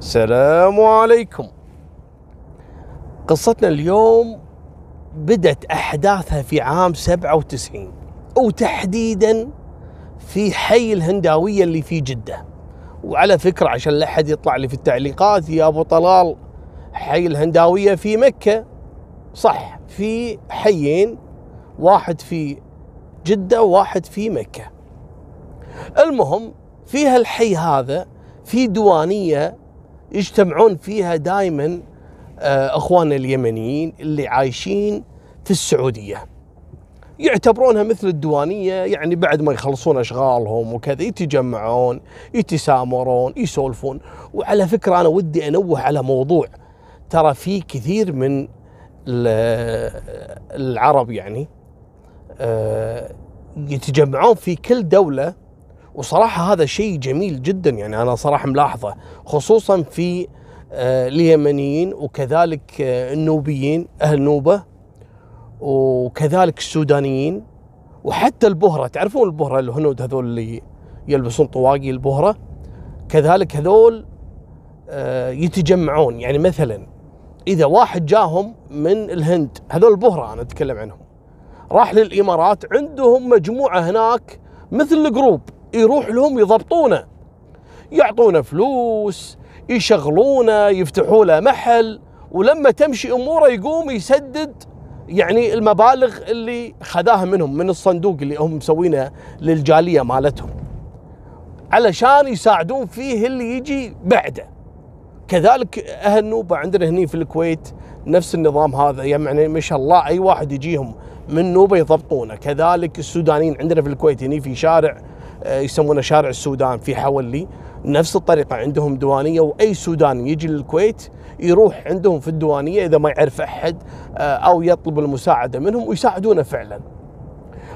السلام عليكم. قصتنا اليوم بدت أحداثها في عام 97 وتحديدا في حي الهنداوية اللي في جدة. وعلى فكرة عشان لا أحد يطلع لي في التعليقات يا أبو طلال حي الهنداوية في مكة. صح في حيين واحد في جدة وواحد في مكة. المهم في هالحي هذا في دوانية يجتمعون فيها دائما اخواننا اليمنيين اللي عايشين في السعودية. يعتبرونها مثل الديوانية يعني بعد ما يخلصون أشغالهم وكذا يتجمعون يتسامرون يسولفون وعلى فكرة أنا ودي أنوه على موضوع ترى في كثير من العرب يعني يتجمعون في كل دولة وصراحة هذا شيء جميل جدا يعني أنا صراحة ملاحظة خصوصا في آه، اليمنيين وكذلك آه، النوبيين أهل نوبة وكذلك السودانيين وحتى البهرة. تعرفون البهرة الهنود هذول اللي يلبسون طواقي البهرة؟ كذلك هذول آه، يتجمعون. يعني مثلا إذا واحد جاهم من الهند هذول البهرة أنا أتكلم عنهم راح للإمارات عندهم مجموعة هناك مثل الجروب. يروح لهم يضبطونه. يعطونه فلوس يشغلونه يفتحوا له محل ولما تمشي أموره يقوم يسدد يعني المبالغ اللي خذاها منهم من الصندوق اللي هم مسوينه للجالية مالتهم. علشان يساعدون فيه اللي يجي بعده. كذلك أهل نوبه عندنا هني في الكويت نفس النظام هذا يعني ما شاء الله أي واحد يجيهم من نوبة يضبطونه. كذلك السودانيين عندنا في الكويت هني في شارع يسمونه شارع السودان في حولي نفس الطريقة عندهم دوانية وأي سوداني يجي للكويت يروح عندهم في الديوانيه إذا ما يعرف أحد آه، أو يطلب المساعدة منهم ويساعدونه فعلا.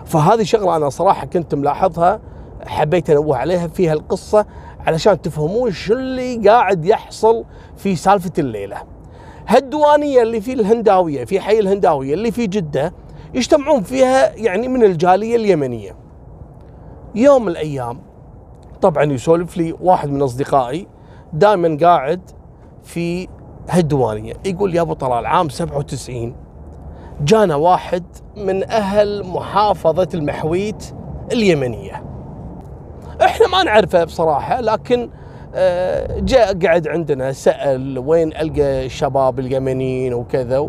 فهذه شغلة أنا صراحة كنت ملاحظها حبيت أنوه عليها في هالقصه علشان تفهمون شو اللي قاعد يحصل في سالفة الليلة. هالديوانيه اللي في الهنداوية في حي الهنداوية اللي في جدة يجتمعون فيها يعني من الجالية اليمنية. يوم من الأيام. طبعا يسولف لي واحد من أصدقائي دائما قاعد في هالديوانية. يقول يا أبو طلال عام 97 جانا واحد من أهل محافظة المحويت اليمنية. إحنا ما نعرفه بصراحة لكن آه، جاء قعد عندنا سأل وين ألقى الشباب اليمنيين وكذا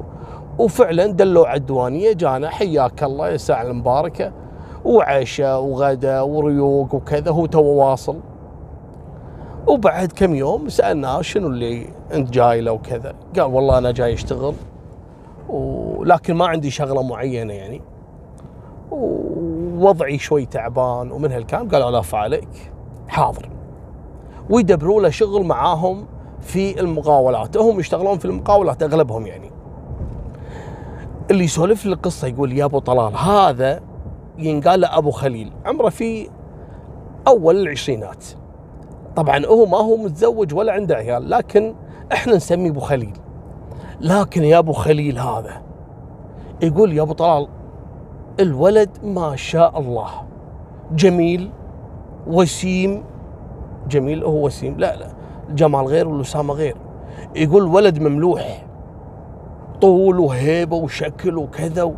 وفعلا دلوا على الديوانية جانا حياك الله يا الساعة المباركة. وعشاء وغدا وريوق وكذا هو تو واصل. وبعد كم يوم سالناه شنو اللي انت جاي له وكذا. قال والله أنا جاي أشتغل ولكن ما عندي شغلة معينة يعني. ووضعي شوي تعبان ومن هالكلام قالوا لا فعليك حاضر. ويدبروا له شغل معاهم في المقاولات. هم يشتغلون في المقاولات أغلبهم يعني. اللي يسولف لي القصة يقول يا أبو طلال هذا ينقال له أبو خليل. عمره في أول العشرينات. طبعا هو ما هو متزوج ولا عنده عيال لكن إحنا نسميه أبو خليل. لكن يا أبو خليل هذا يقول يا أبو طلال الولد ما شاء الله. جميل وسيم. جميل هو وسيم. لا لا الجمال غير والوسامه غير. يقول ولد مملوح طول وهيبة وشكل وكذا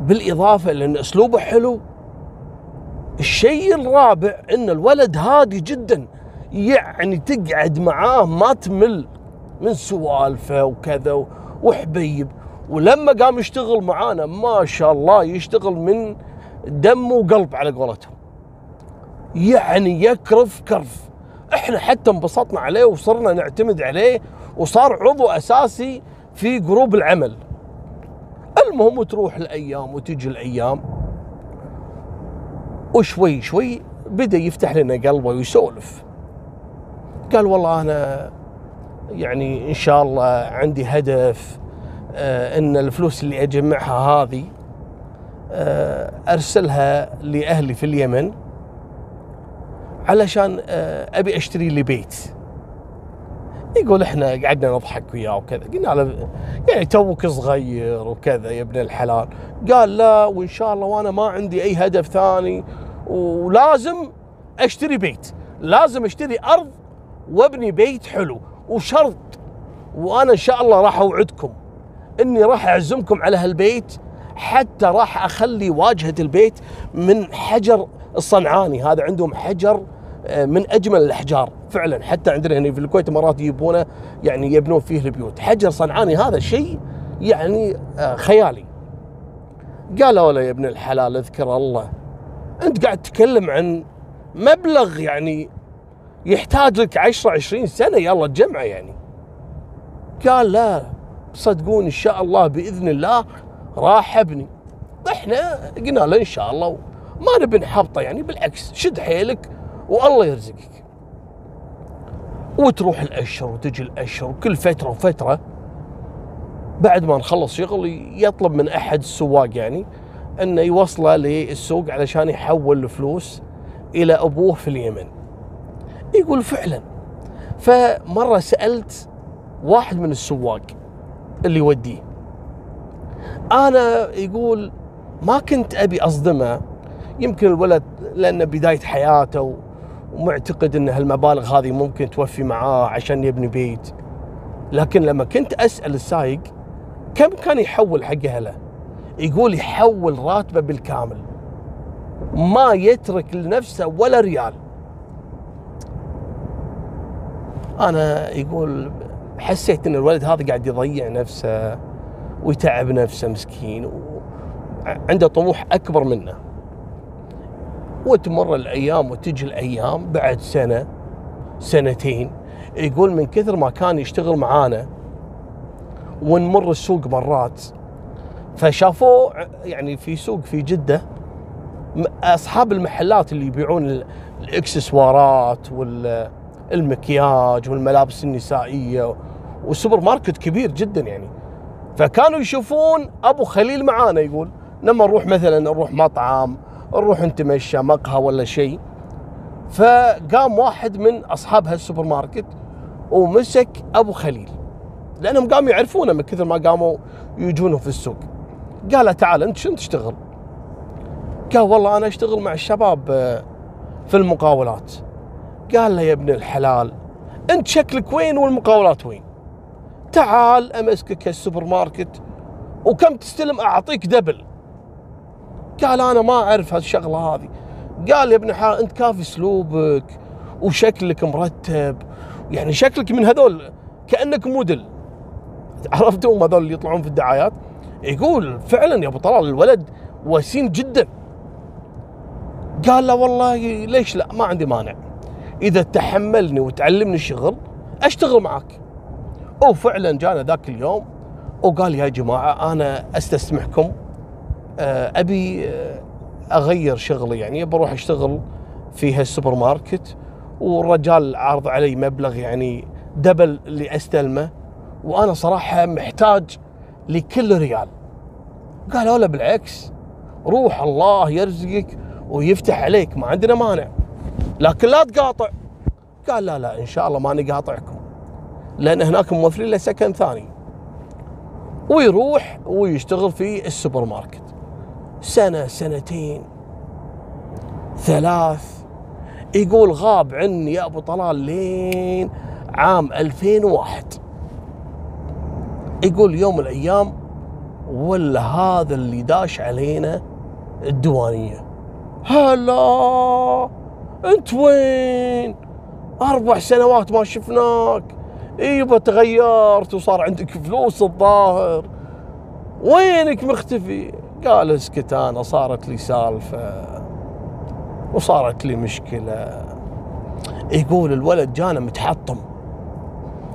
بالإضافة لأن أسلوبه حلو. الشيء الرابع إن الولد هادي جدا يعني تقعد معاه ما تمل من سوالفه وكذا وحبيب. ولما قام يشتغل معانا ما شاء الله يشتغل من دم وقلب على قولتهم. يعني يكرف كرف. إحنا حتى انبسطنا عليه وصرنا نعتمد عليه وصار عضو أساسي في جروب العمل. المهم تروح الأيام وتجي الأيام وشوي شوي بدأ يفتح لنا قلبه ويسولف. قال والله أنا يعني إن شاء الله عندي هدف آه إن الفلوس اللي أجمعها هذه آه أرسلها لأهلي في اليمن علشان آه أبي أشتري لي بيت. يقول إحنا قعدنا نضحك وياه وكذا. قلنا له يعني توك صغير وكذا يا ابن الحلال. قال لا وإن شاء الله وأنا ما عندي أي هدف ثاني ولازم أشتري بيت. لازم أشتري أرض وأبني بيت حلو وشرط وأنا إن شاء الله راح أوعدكم إني راح أعزمكم على هالبيت حتى راح أخلي واجهة البيت من حجر الصنعاني. هذا عندهم حجر آه، من أجمل الأحجار. فعلا حتى عندنا هنا في الكويت مرات يجيبونه يعني يبنون فيه البيوت. حجر صنعاني هذا شيء يعني آه، خيالي. قالوا له يا ابن الحلال اذكر الله انت قاعد تتكلم عن مبلغ يعني يحتاج لك 10 20 سنة يلا تجمعه يعني. قال لا صدقوني إن شاء الله بإذن الله راح أبني. إحنا قلنا له إن شاء الله ما نبي نحبطه يعني بالعكس شد حيلك والله يرزقك. وتروح الأشهر وتجي الأشهر وكل فترة وفترة بعد ما نخلص شغل يطلب من أحد السواق يعني إنه يوصله للسوق علشان يحول الفلوس إلى أبوه في اليمن. يقول فعلا. فمرة سألت واحد من السواق اللي يوديه. أنا يقول ما كنت أبي أصدمه. يمكن الولد لأنه بداية حياته ومعتقد إن هالمبالغ هذه ممكن توفي معاه عشان يبني بيت. لكن لما كنت أسأل السايق كم كان يحول حق أهله يقول يحول راتبه بالكامل. ما يترك لنفسه ولا ريال. أنا يقول حسيت إن الولد هذا قاعد يضيع نفسه ويتعب نفسه مسكين عنده طموح أكبر منه. وتمر الأيام وتجي الأيام بعد سنة سنتين يقول من كثر ما كان يشتغل معانا ونمر السوق مرات. فشافوه يعني في سوق في جدة أصحاب المحلات اللي يبيعون الإكسسوارات والمكياج والملابس النسائية والسوبر ماركت كبير جدا يعني. فكانوا يشوفون أبو خليل معانا يقول لما نروح مثلا نروح مطعم نروح نتمشى مقهى ولا شيء فقام واحد من أصحاب هالسوبر ماركت ومسك أبو خليل لأنهم قاموا يعرفونه من كثر ما قاموا يجونه في السوق قال له تعال أنت شنو تشتغل؟ قال والله أنا أشتغل مع الشباب آه، في المقاولات قال له يا ابن الحلال أنت شكلك وين والمقاولات وين؟ تعال أمسكك السوبر ماركت وكم تستلم أعطيك double قال أنا ما أعرف هالشغلة هذه. قال يا ابن الحلال أنت كافي أسلوبك وشكلك مرتب. يعني شكلك من هذول كأنك موديل. عرفتوا هذول اللي يطلعون في الدعايات؟ يقول فعلا يا أبو طلال الولد وسيم جدا. قال له والله ليش لا؟ ما عندي مانع. إذا تحملني وتعلمني الشغل أشتغل معك وفعلا جانا ذاك اليوم وقال يا جماعة أنا أستسمحكم. أبي آه، أغير شغلي. يعني بروح أشتغل في هالسوبر ماركت والرجال عارض علي مبلغ يعني double اللي استلمه وأنا صراحة محتاج لكل ريال. قالوا له بالعكس روح الله يرزقك ويفتح عليك ما عندنا مانع. لكن لا تقاطع. قال لا لا إن شاء الله ماني قاطعكم. لأن هناك موفرين له سكن ثاني. ويروح ويشتغل في السوبر ماركت سنة سنتين ثلاث. يقول غاب عني يا أبو طلال لين عام 2001 يقول يوم من الأيام ولا هذا اللي داش علينا الديوانية. هلا أنت وين؟ أربع سنوات ما شفناك. أيوه تغيرت وصار عندك فلوس الظاهر. وينك مختفي؟ قال اسكت أنا صارت لي سالفة وصارت لي مشكلة. يقول الولد جانا متحطم.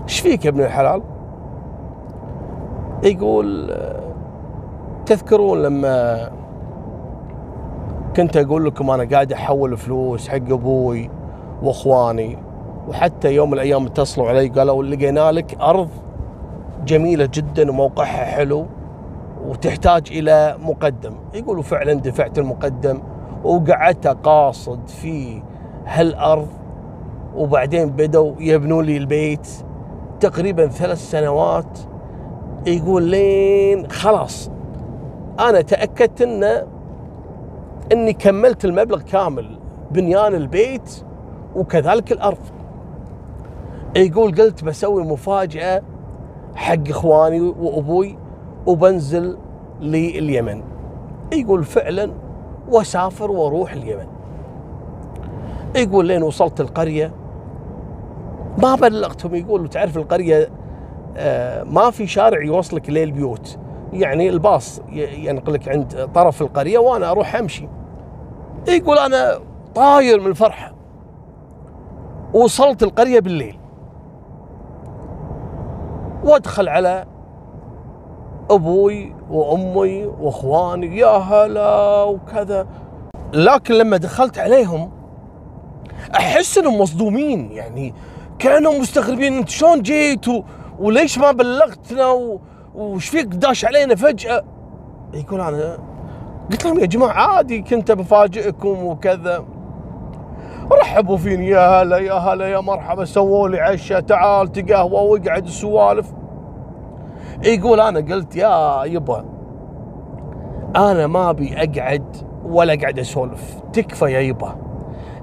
إيش فيك يا ابن الحلال؟ يقول تذكرون لما كنت أقول لكم أنا قاعد أحول فلوس حق أبوي وأخواني وحتى يوم من الأيام اتصلوا علي قالوا لقينا لك أرض جميلة جدا وموقعها حلو. وتحتاج إلى مقدم. يقولوا فعلا دفعت المقدم وقعدت قاصد في هالأرض وبعدين بدوا يبنوا لي البيت. تقريبا ثلاث سنوات. يقول لين خلاص. أنا تأكدت إن إني كملت المبلغ كامل بنيان البيت وكذلك الأرض. يقول قلت بسوي مفاجأة حق إخواني وأبوي. وبنزل لليمن يقول فعلا واسافر وأروح اليمن. يقول لين وصلت القرية ما بلغتهم. يقول تعرف القرية آه، ما في شارع يوصلك للبيوت يعني الباص ينقلك عند طرف القرية وأنا أروح أمشي. يقول أنا طاير من الفرحة. وصلت القرية بالليل. وأدخل على أبوي وأمي وإخواني يا هلا وكذا. لكن لما دخلت عليهم أحس إنهم مصدومين يعني كانوا مستغربين أنت شلون جيت و... وليش ما بلغتنا و... وش فيك داش علينا فجأة؟ يقول أنا قلت لهم يا جماعة عادي كنت بفاجئكم وكذا. رحبوا فيني يا هلا يا هلا يا مرحبا سووا لي عشاء تعال تقهوى وقعد السوالف. يقول أنا قلت يا يبا أنا ما أبي أقعد ولا أقعد أسولف. تكفى يا يبا.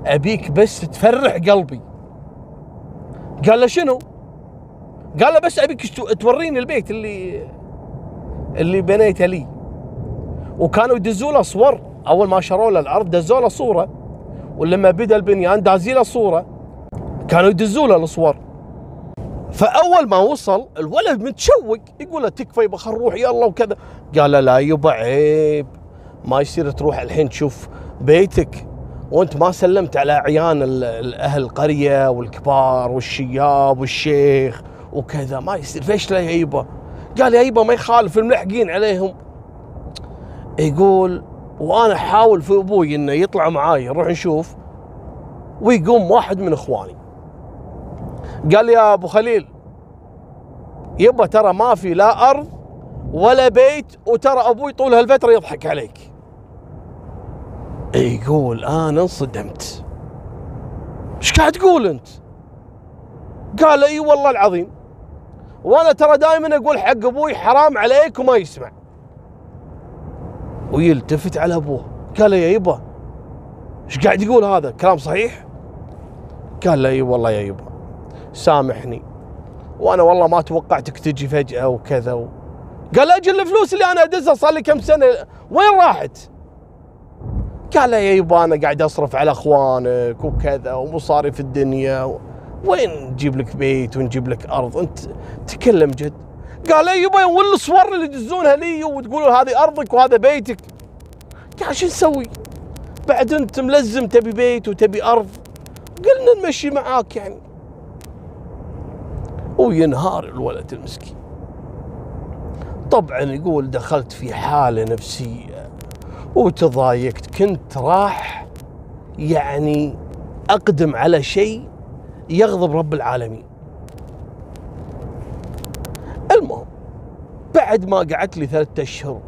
أبيك بس تفرح قلبي. قال له شنو؟ قال له بس أبيك توريني البيت اللي اللي بنيته لي. وكانوا يدزوا له صور. أول ما شروا له الأرض دزوا له صورة. ولما بدأ البنيان دازي له صورة. كانوا يدزوا له الصور. فأول ما وصل الولد متشوق يقول له تكفى يبا خل نروح يلا وكذا. قال له لا يبا عيب ما يصير تروح الحين تشوف بيتك. وأنت ما سلمت على اعيان أهل القرية والكبار والشياب والشيخ وكذا ما يصير. فيش لا يبا؟ قال يبا ما يخالف الملحقين عليهم. يقول وأنا أحاول في أبوي إنه يطلع معاي نروح نشوف ويقوم واحد من إخواني. قال يا أبو خليل يبا ترى ما في لا أرض ولا بيت وترى أبوي طول هالفترة يضحك عليك. يقول أنا انصدمت. إيش قاعد تقول أنت؟ قال إي والله العظيم. وأنا ترى دائما أقول حق أبوي حرام عليك وما يسمع. ويلتفت على أبوه. قال يا يبا إيش قاعد يقول هذا؟ كلام صحيح؟ قال له إي والله يا يبا. سامحني. وأنا والله ما توقعتك تجي فجأة وكذا و... قال أجل الفلوس اللي أنا أدزها صار لي كم سنة. وين راحت؟ قال يا يبا أنا قاعد أصرف على أخوانك وكذا ومصاريف الدنيا و... وين نجيب لك بيت ونجيب لك أرض؟ أنت تكلم جد. قال لي يبا وين الصور اللي تدزونها لي وتقولوا هذه أرضك وهذا بيتك؟ قال شو نسوي؟ بعد أنت ملزم تبي بيت وتبي أرض. قلنا نمشي معاك يعني. وينهار الولد المسكين. طبعا يقول دخلت في حالة نفسية وتضايقت كنت راح يعني أقدم على شيء يغضب رب العالمين. المهم بعد ما قعدت لي ثلاثة أشهر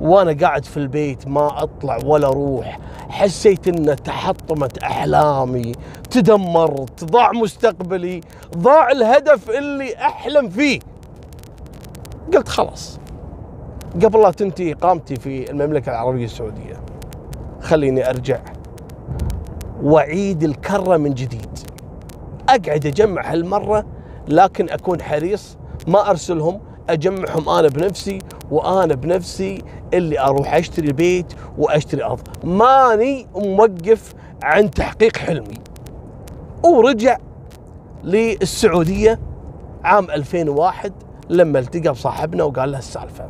وأنا قاعد في البيت ما أطلع ولا أروح حسيت أن تحطمت أحلامي تدمرت ضاع مستقبلي ضاع الهدف اللي أحلم فيه. قلت خلاص. قبل لا تنتهي إقامتي في المملكة العربية السعودية خليني أرجع وأعيد الكرة من جديد. أقعد أجمع هالمرة لكن أكون حريص ما أرسلهم أجمعهم أنا بنفسي وأنا بنفسي اللي أروح أشتري بيت وأشتري أرض. ماني موقف عن تحقيق حلمي. ورجع للسعودية عام 2001 لما التقى بصاحبنا وقال له السالفة.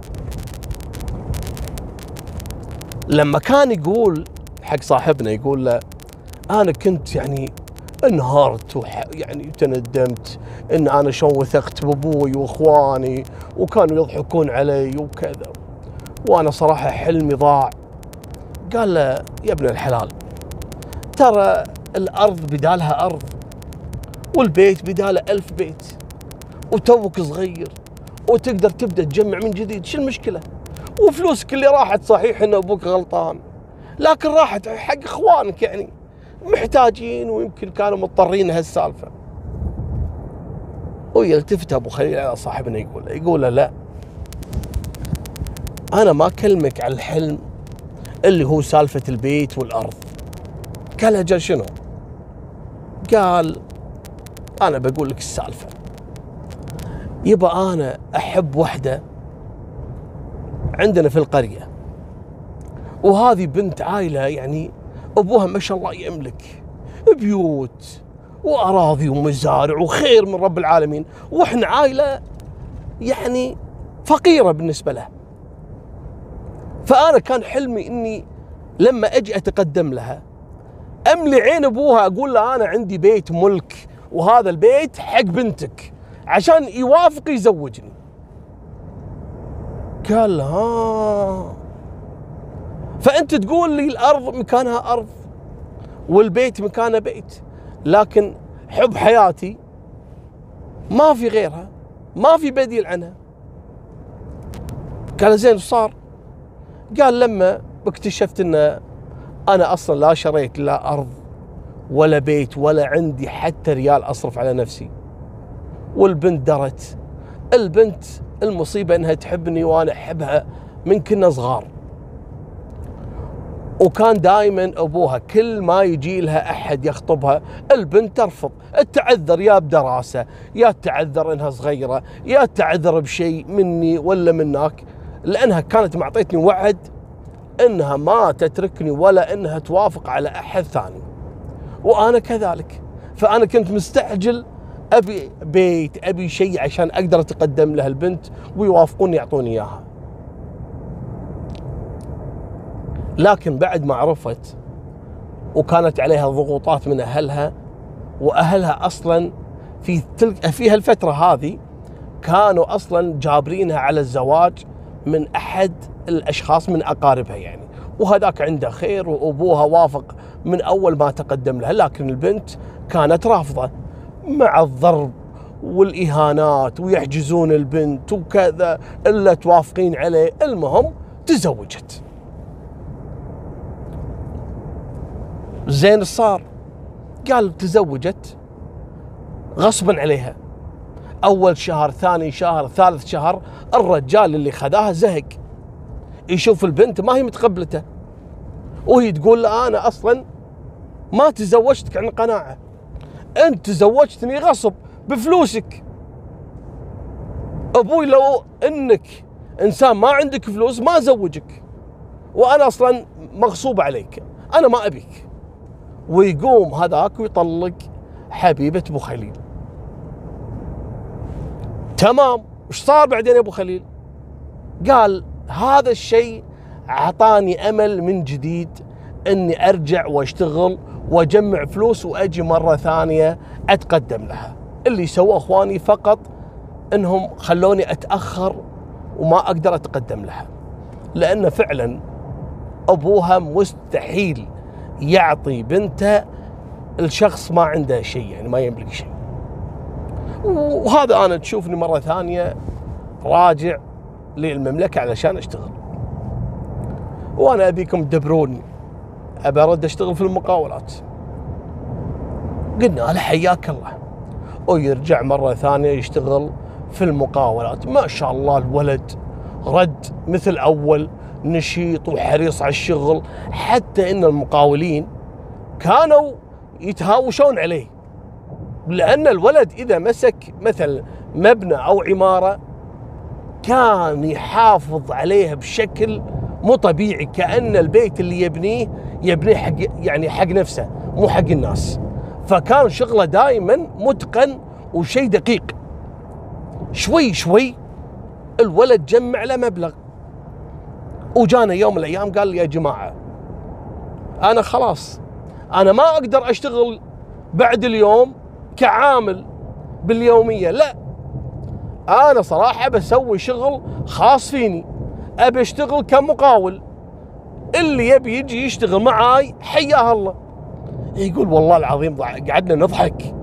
لما كان يقول حق صاحبنا يقول له أنا كنت يعني انهارت وح يعني تندمت إن أنا شلون وثقت بأبوي وإخواني وكانوا يضحكون علي وكذا. وأنا صراحة حلمي ضاع. قال له يا ابن الحلال ترى الأرض بدالها أرض والبيت بداله ألف بيت وتوك صغير وتقدر تبدأ تجمع من جديد شو المشكلة؟ وفلوسك اللي راحت صحيح إن أبوك غلطان لكن راحت حق إخوانك يعني. محتاجين ويمكن كانوا مضطرين هالسالفة. ويلتفت أبو خليل على صاحبنا يقول يقول لا. أنا ما أكلمك على الحلم اللي هو سالفة البيت والأرض. قال أجل شنو؟ قال أنا بقول لك السالفة. يبا أنا أحب وحدة عندنا في القرية. وهذه بنت عائله يعني أبوها ما شاء الله يملك بيوت وأراضي ومزارع وخير من رب العالمين وإحنا عائلة يعني فقيرة بالنسبة له. فأنا كان حلمي إني لما أجي أتقدم لها أملي عين أبوها أقول له أنا عندي بيت ملك وهذا البيت حق بنتك عشان يوافق يزوجني. قال ها فأنت تقول لي الأرض مكانها أرض والبيت مكانه بيت لكن حب حياتي ما في غيرها ما في بديل عنها. قال زين صار؟ قال لما اكتشفت إن أنا أصلا لا شريت لا أرض ولا بيت ولا عندي حتى ريال أصرف على نفسي. والبنت درت. البنت المصيبة إنها تحبني وأنا أحبها من كنا صغار. وكان دائما أبوها كل ما يجي لها أحد يخطبها البنت ترفض. تعذر يا بدراسة يا تعذر إنها صغيرة يا تعذر بشيء مني ولا منك لأنها كانت معطيتني وعد إنها ما تتركني ولا إنها توافق على أحد ثاني. وأنا كذلك. فأنا كنت مستعجل. أبي بيت أبي شيء عشان أقدر أتقدم لها البنت ويوافقون يعطوني إياها. لكن بعد ما عرفت وكانت عليها ضغوطات من أهلها وأهلها أصلا في تلك في هالفترة هذه كانوا أصلا جابرينها على الزواج من أحد الأشخاص من أقاربها يعني. وهذاك عنده خير وأبوها وافق من أول ما تقدم لها لكن البنت كانت رافضة مع الضرب والإهانات ويحجزون البنت وكذا إلا توافقين عليه. المهم تزوجت. زين صار قال تزوجت غصبا عليها. أول شهر ثاني شهر ثالث شهر الرجال اللي خذاها زهق. يشوف البنت ما هي متقبلته. وهي تقول له أنا أصلا ما تزوجتك عن قناعة. انت تزوجتني غصب بفلوسك. أبوي لو إنك إنسان ما عندك فلوس ما أزوجك. وأنا أصلا مغصوب عليك. أنا ما أبيك. ويقوم هذاك ويطلق حبيبة أبو خليل. تمام. وش صار بعدين يا أبو خليل؟ قال هذا الشيء أعطاني أمل من جديد إني أرجع وأشتغل وأجمع فلوس وأجي مرة ثانية أتقدم لها. اللي سووه أخواني فقط إنهم خلوني أتأخر وما أقدر أتقدم لها. لأن فعلا أبوها مستحيل يعطي بنته الشخص ما عنده شيء يعني ما يملك شيء. وهذا أنا تشوفني مرة ثانية راجع للمملكة علشان أشتغل. وأنا ابيكم تدبروني أبى أرد أشتغل في المقاولات. قلنا له حياك الله. ويرجع مرة ثانية يشتغل في المقاولات. ما شاء الله الولد رد مثل أول. نشيط وحريص على الشغل حتى إن المقاولين كانوا يتهاوشون عليه. لأن الولد إذا مسك مثل مبنى أو عمارة كان يحافظ عليها بشكل مو طبيعي كأن البيت اللي يبنيه يبنيه حق يعني حق نفسه مو حق الناس. فكان شغله دائما متقن وشيء دقيق. شوي شوي الولد جمع له مبلغ. وجانا يوم من الأيام قال لي يا جماعة أنا خلاص أنا ما أقدر أشتغل بعد اليوم كعامل باليومية لا أنا صراحة بسوي شغل خاص فيني أبي أشتغل كمقاول اللي يبي يجي يشتغل معاي حياه الله. يقول والله العظيم قعدنا نضحك.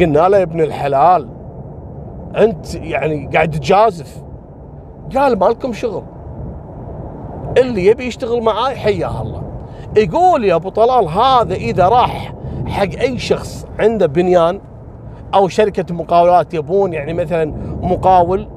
قلنا له يا ابن الحلال أنت يعني قاعد تجازف. قال مالكم شغل. اللي يبي يشتغل معاي حياه الله. يقول يا أبو طلال هذا إذا راح حق أي شخص عنده بنيان أو شركة مقاولات يبون يعني مثلا مقاول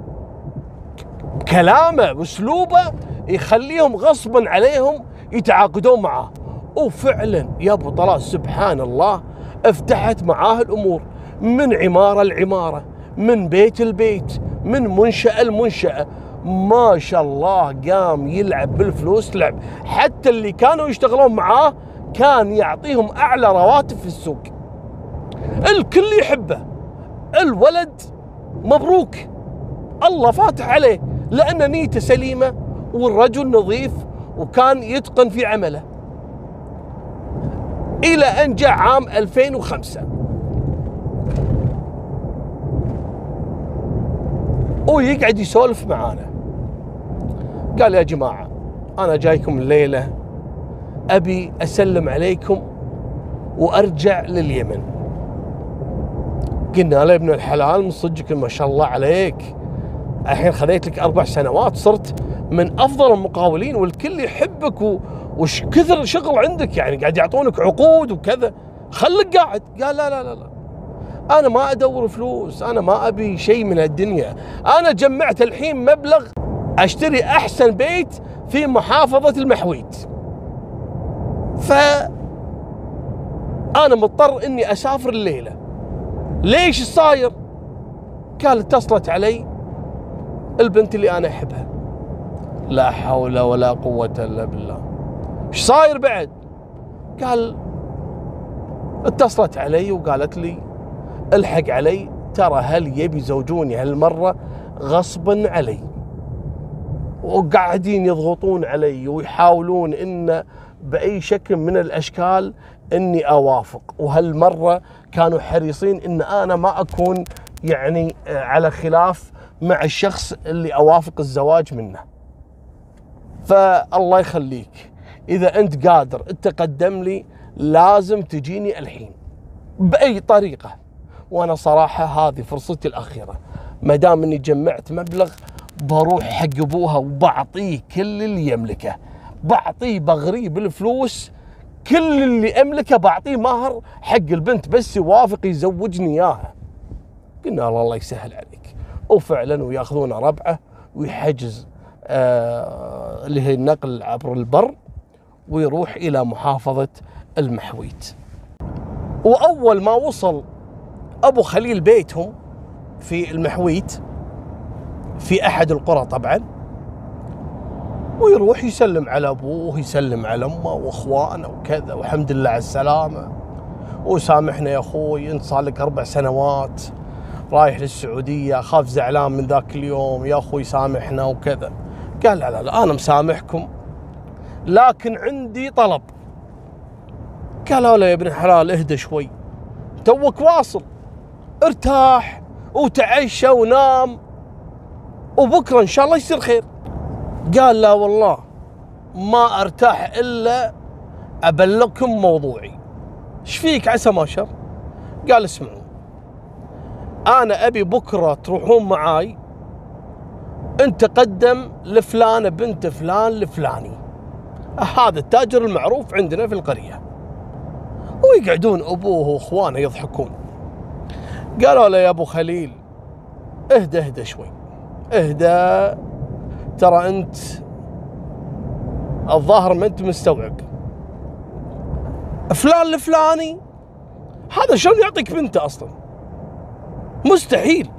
كلامه وأسلوبه يخليهم غصبا عليهم يتعاقدون معاه. وفعلا يا أبو طلال سبحان الله افتحت معاه الأمور. من عمارة لعمارة من بيت لبيت من منشأة لمنشأة. ما شاء الله قام يلعب بالفلوس لعب. حتى اللي كانوا يشتغلون معاه كان يعطيهم أعلى رواتب في السوق. الكل يحبه. الولد مبروك. الله فاتح عليه. لأن نيته سليمة والرجل نظيف وكان يتقن في عمله. إلى أن جاء عام 2005 ويقعد يسولف معانا. قال يا جماعة أنا جايكم الليلة أبي أسلم عليكم وأرجع لليمن. قلنا له ابن الحلال من صدقك ما شاء الله عليك. الحين خذيت لك أربع سنوات صرت من أفضل المقاولين والكل يحبك. وش كثر شغل عندك يعني قاعد يعطونك عقود وكذا. خليك قاعد. قال لا لا لا لا. أنا ما أدور فلوس أنا ما أبي شيء من الدنيا. أنا جمعت الحين مبلغ أشتري أحسن بيت في محافظة المحويت ف أنا مضطر إني أسافر الليلة. ليش صاير قال اتصلت علي البنت اللي أنا أحبها. لا حول ولا قوة إلا بالله. إيش صاير بعد؟ قال اتصلت علي وقالت لي الحق علي ترى هل يبي زوجوني هالمرة غصبا علي. وقاعدين يضغطون علي ويحاولون إن بأي شكل من الأشكال إني أوافق. وهالمرة كانوا حريصين إن أنا ما أكون يعني على خلاف مع الشخص اللي أوافق الزواج منه. فالله يخليك إذا أنت قادر تقدم لي لازم تجيني الحين بأي طريقة. وأنا صراحة هذه فرصتي الأخيرة. ما دام إني جمعت مبلغ بروح حق أبوها وبعطيه كل اللي يملكه. بعطيه بغريه بالفلوس كل اللي أملكه بعطيه مهر حق البنت بس يوافق يزوجني إياها. قلنا له الله يسهل عليك. وفعلا ويأخذون ربعه ويحجز آه اللي هي النقل عبر البر ويروح إلى محافظة المحويت. وأول ما وصل أبو خليل بيتهم في المحويت في أحد القرى طبعا ويروح يسلم على أبوه يسلم على أمه وأخوانه وكذا والحمد لله على السلامة. وسامحنا يا أخوي أنت صار لك أربع سنوات رايح للسعودية اخاف زعلان من ذاك اليوم يا أخوي سامحنا وكذا. قال لا لا لا أنا مسامحكم لكن عندي طلب. قالوا له يا ابن الحلال اهدى شوي. توك واصل ارتاح وتعشى ونام. وبكرة إن شاء الله يصير خير. قال لا والله ما أرتاح إلا أبلغكم موضوعي. إيش فيك عسى ما شر؟ قال اسمعوا أنا أبي بكرة تروحون معاي. أنت قدم لفلانه بنت فلان لفلاني. هذا التاجر المعروف عندنا في القرية. ويقعدون أبوه وأخوانه يضحكون. قالوا له يا أبو خليل اهدى اهدى شوي. اهدى. ترى انت الظاهر ما انت مستوعب. فلان الفلاني هذا شلون يعطيك بنته أصلا؟ مستحيل.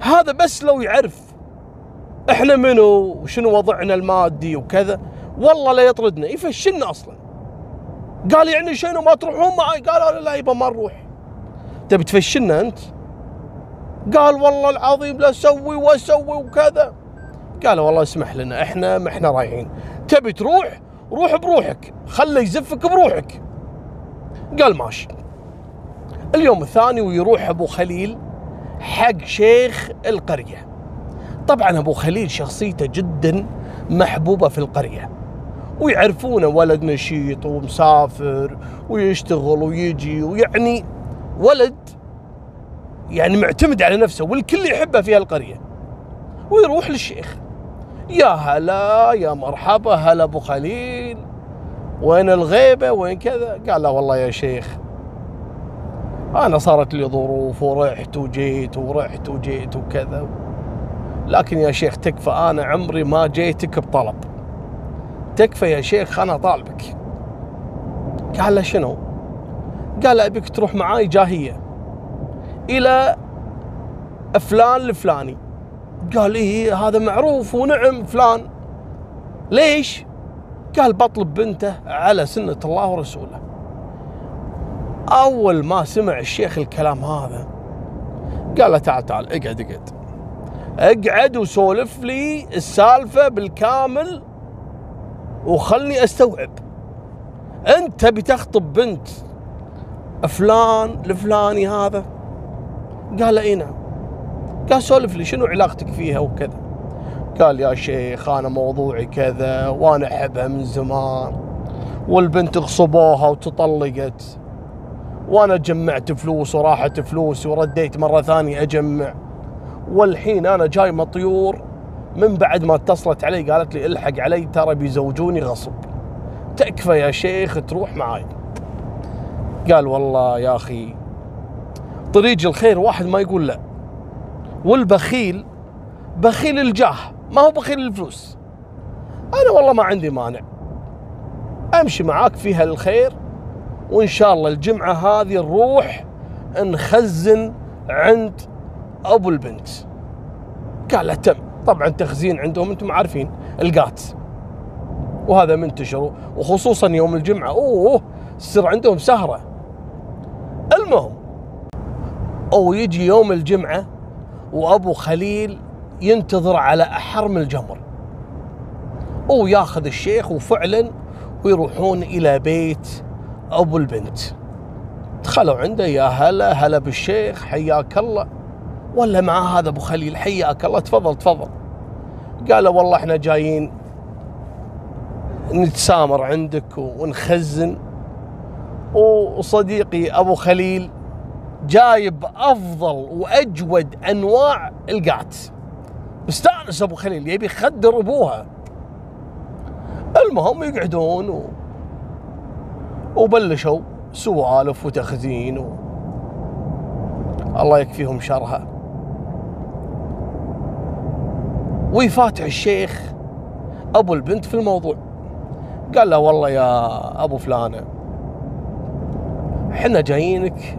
هذا بس لو يعرف إحنا منو وشنو وضعنا المادي وكذا والله لا يطردنا. يفشلنا أصلا. قال يعني شنو ما تروحون معي؟ قالوا لا يبا ما نروح. تبي تفشلنا أنت؟ قال والله العظيم لا أسوي واسوي وكذا. قال والله اسمح لنا إحنا ما إحنا رايحين. تبي تروح؟ روح بروحك. خله يزفك بروحك. قال ماشي. اليوم الثاني ويروح أبو خليل حق شيخ القرية. طبعا أبو خليل شخصيته جدا محبوبة في القرية. ويعرفونه ولد نشيط ومسافر ويشتغل ويجي ويعني ولد يعني معتمد على نفسه والكل يحبه في القريه ويروح للشيخ. يا هلا يا مرحبا هلا أبو خليل. وين الغيبة؟ وين كذا؟ قال لا والله يا شيخ أنا صارت لي ظروف ورحت وجيت ورحت وجيت وكذا. لكن يا شيخ تكفى أنا عمري ما جيتك بطلب. تكفى يا شيخ أنا طالبك. قال له شنو؟ قال أبيك تروح معاي جاهية. إلى فلان الفلاني. قال إيه هذا معروف ونعم فلان. ليش؟ قال بطلب بنته على سنة الله ورسوله. أول ما سمع الشيخ الكلام هذا قال له تعال تعال اقعد اقعد. اقعد وسولف لي السالفة بالكامل وخلني أستوعب. أنت بتخطب بنت فلان الفلاني هذا؟ قال اي نعم. قال سولف لي شنو علاقتك فيها وكذا. قال يا شيخ أنا موضوعي كذا وأنا أحبها من زمان. والبنت غصبوها وتطلقت. وأنا جمعت فلوس وراحت فلوس ورديت مرة ثانية أجمع. والحين أنا جاي مطيور. من بعد ما اتصلت علي قالت لي إلحق علي ترى بيزوجوني غصب. تكفى يا شيخ تروح معاي. قال والله يا أخي طريق الخير واحد ما يقول لا. والبخيل بخيل الجاه ما هو بخيل الفلوس. أنا والله ما عندي مانع. أمشي معاك في هالخير وإن شاء الله الجمعة هذه نروح نخزن عند أبو البنت. قال له تم. طبعا تخزين عندهم أنتم عارفين القات وهذا منتشر وخصوصا يوم الجمعة أوه تصير عندهم سهرة. المهم أو يجي يوم الجمعة وأبو خليل ينتظر على احرم الجمر. وياخذ الشيخ وفعلا ويروحون إلى بيت أبو البنت. دخلوا عنده يا هلا هلا بالشيخ حياك الله. ولا مع هذا أبو خليل حياك الله تفضل تفضل. قال والله إحنا جايين نتسامر عندك ونخزن. وصديقي أبو خليل جايب أفضل وأجود أنواع القات. مستانس أبو خليل يبي يخدر أبوها. المهم يقعدون و... وبلشوا سوالف وتخزين و... الله يكفيهم شرها. ويفاتح الشيخ أبو البنت في الموضوع. قال له والله يا أبو فلانة إحنا جايينك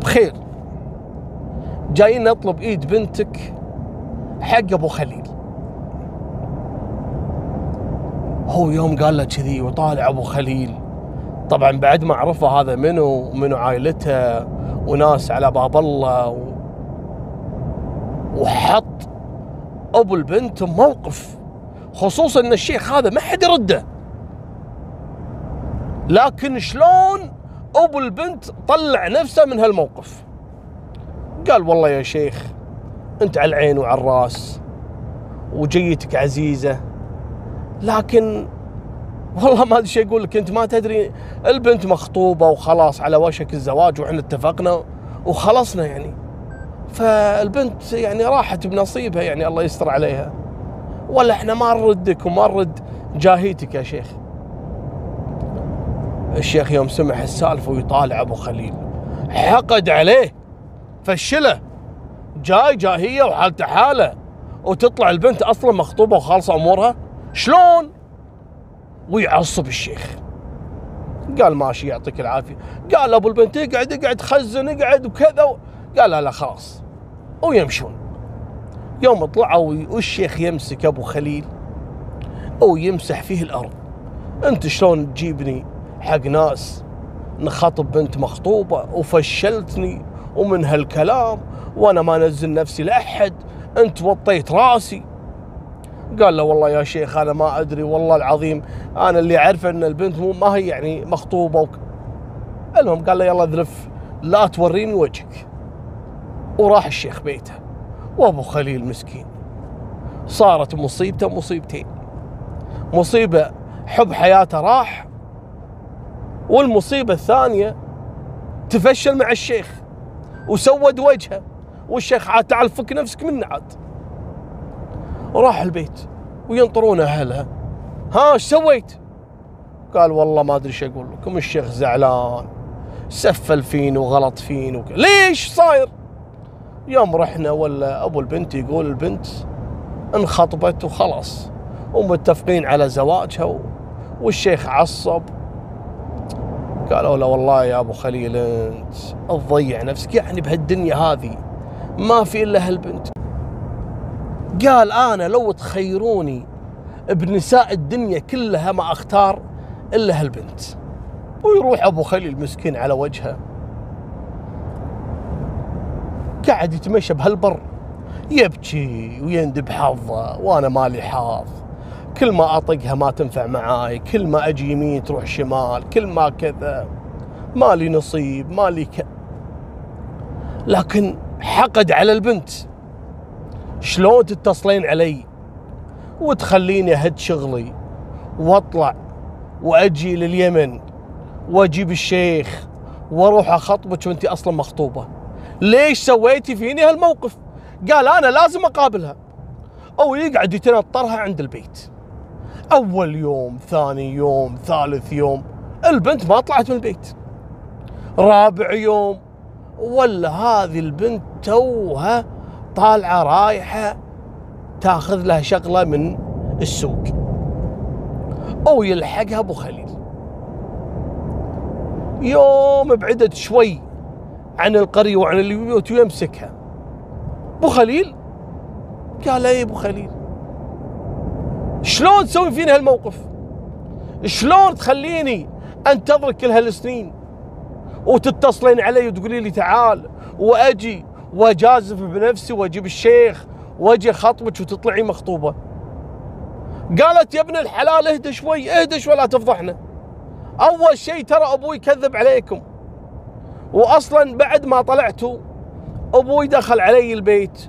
بخير. جايين نطلب إيد بنتك حق أبو خليل. هو يوم قال له كذي وطالع أبو خليل. طبعا بعد ما عرفه هذا منو ومنو عائلته وناس على باب الله و... وحط أبو البنت موقف خصوصا إن الشيخ هذا ما حد يرده. لكن شلون أبو البنت طلع نفسه من هالموقف. قال والله يا شيخ أنت على العين وعلى الرأس وجيتك عزيزة. لكن والله ما أدري شو أقول لك أنت ما تدري البنت مخطوبة وخلاص على وشك الزواج وإحنا اتفقنا وخلصنا يعني. فالبنت يعني راحت بنصيبها يعني الله يستر عليها. ولا إحنا ما نردك وما نرد جاهيتك يا شيخ. الشيخ يوم سمع السالفة ويطالع أبو خليل. حقد عليه. فشله. جاي جاهية وحالته حالة. وتطلع البنت أصلا مخطوبة وخالصة أمورها. شلون؟ ويعصب الشيخ. قال ماشي يعطيك العافية. قال أبو البنت اقعد اقعد خزن اقعد وكذا قال لا لا خلاص. ويمشون. يوم طلعوا والشيخ يمسك أبو خليل. ويمسح فيه الأرض. أنت شلون تجيبني حق ناس. نخاطب بنت مخطوبة وفشلتني ومن هالكلام وأنا ما أنزل نفسي لأحد أنت وطيت راسي. قال له والله يا شيخ أنا ما أدري والله العظيم أنا اللي اعرفه إن البنت مو ما هي يعني مخطوبة وك... المهم قال له يلا ذلف لا توريني وجهك. وراح الشيخ بيته. وأبو خليل مسكين. صارت مصيبته مصيبتين. مصيبة حب حياته راح والمصيبة الثانية تفشل مع الشيخ وسود وجهه والشيخ عاد تعال فك نفسك منه عاد وراح البيت وينطرون أهلها ها إيش سويت؟ قال والله ما أدري إيش أقول لكم الشيخ زعلان سفل فين وغلط فين وك... ليش صاير؟ يوم رحنا ولا أبو البنت يقول البنت انخطبت وخلاص ومتفقين على زواجها. والشيخ عصب قالوا له والله يا أبو خليل أنت تضيع نفسك. يعني بهالدنيا هذه ما في إلا هالبنت. قال أنا لو تخيروني بنساء الدنيا كلها ما أختار إلا هالبنت. ويروح أبو خليل مسكين على وجهه. قاعد يتمشى بهالبر. يبكي ويندب حظه وأنا مالي حظ. كل ما أطقها ما تنفع معاي كل ما أجي يمين تروح شمال كل ما كذا. مالي نصيب مالي ك... لكن حقد على البنت. شلون تتصلين علي؟ وتخليني أهد شغلي وأطلع وأجي لليمن وأجيب الشيخ وأروح أخطبك وانت أصلا مخطوبة. ليش سويتي فيني هالموقف؟ قال أنا لازم أقابلها. أو يقعد يتنطرها عند البيت. أول يوم ثاني يوم ثالث يوم البنت ما طلعت من البيت. رابع يوم ولا هذه البنت توها طالعة رايحة تاخذ لها شغلة من السوق. أو يلحقها أبو خليل. يوم بعدت شوي عن القرية وعن البيوت ويمسكها أبو خليل؟ قال أي أبو خليل؟ شلون تسوي فيني هالموقف؟ شلون تخليني انتظرك كل هالسنين وتتصلين علي وتقولي لي تعال وأجي وأجازف بنفسي وأجيب الشيخ وأجي أخطبك وتطلعي مخطوبة. قالت يا ابن الحلال اهدى شوي اهدى شوي لا تفضحنا. أول شيء ترى أبوي كذب عليكم. واصلا بعد ما طلعتوا أبوي دخل علي البيت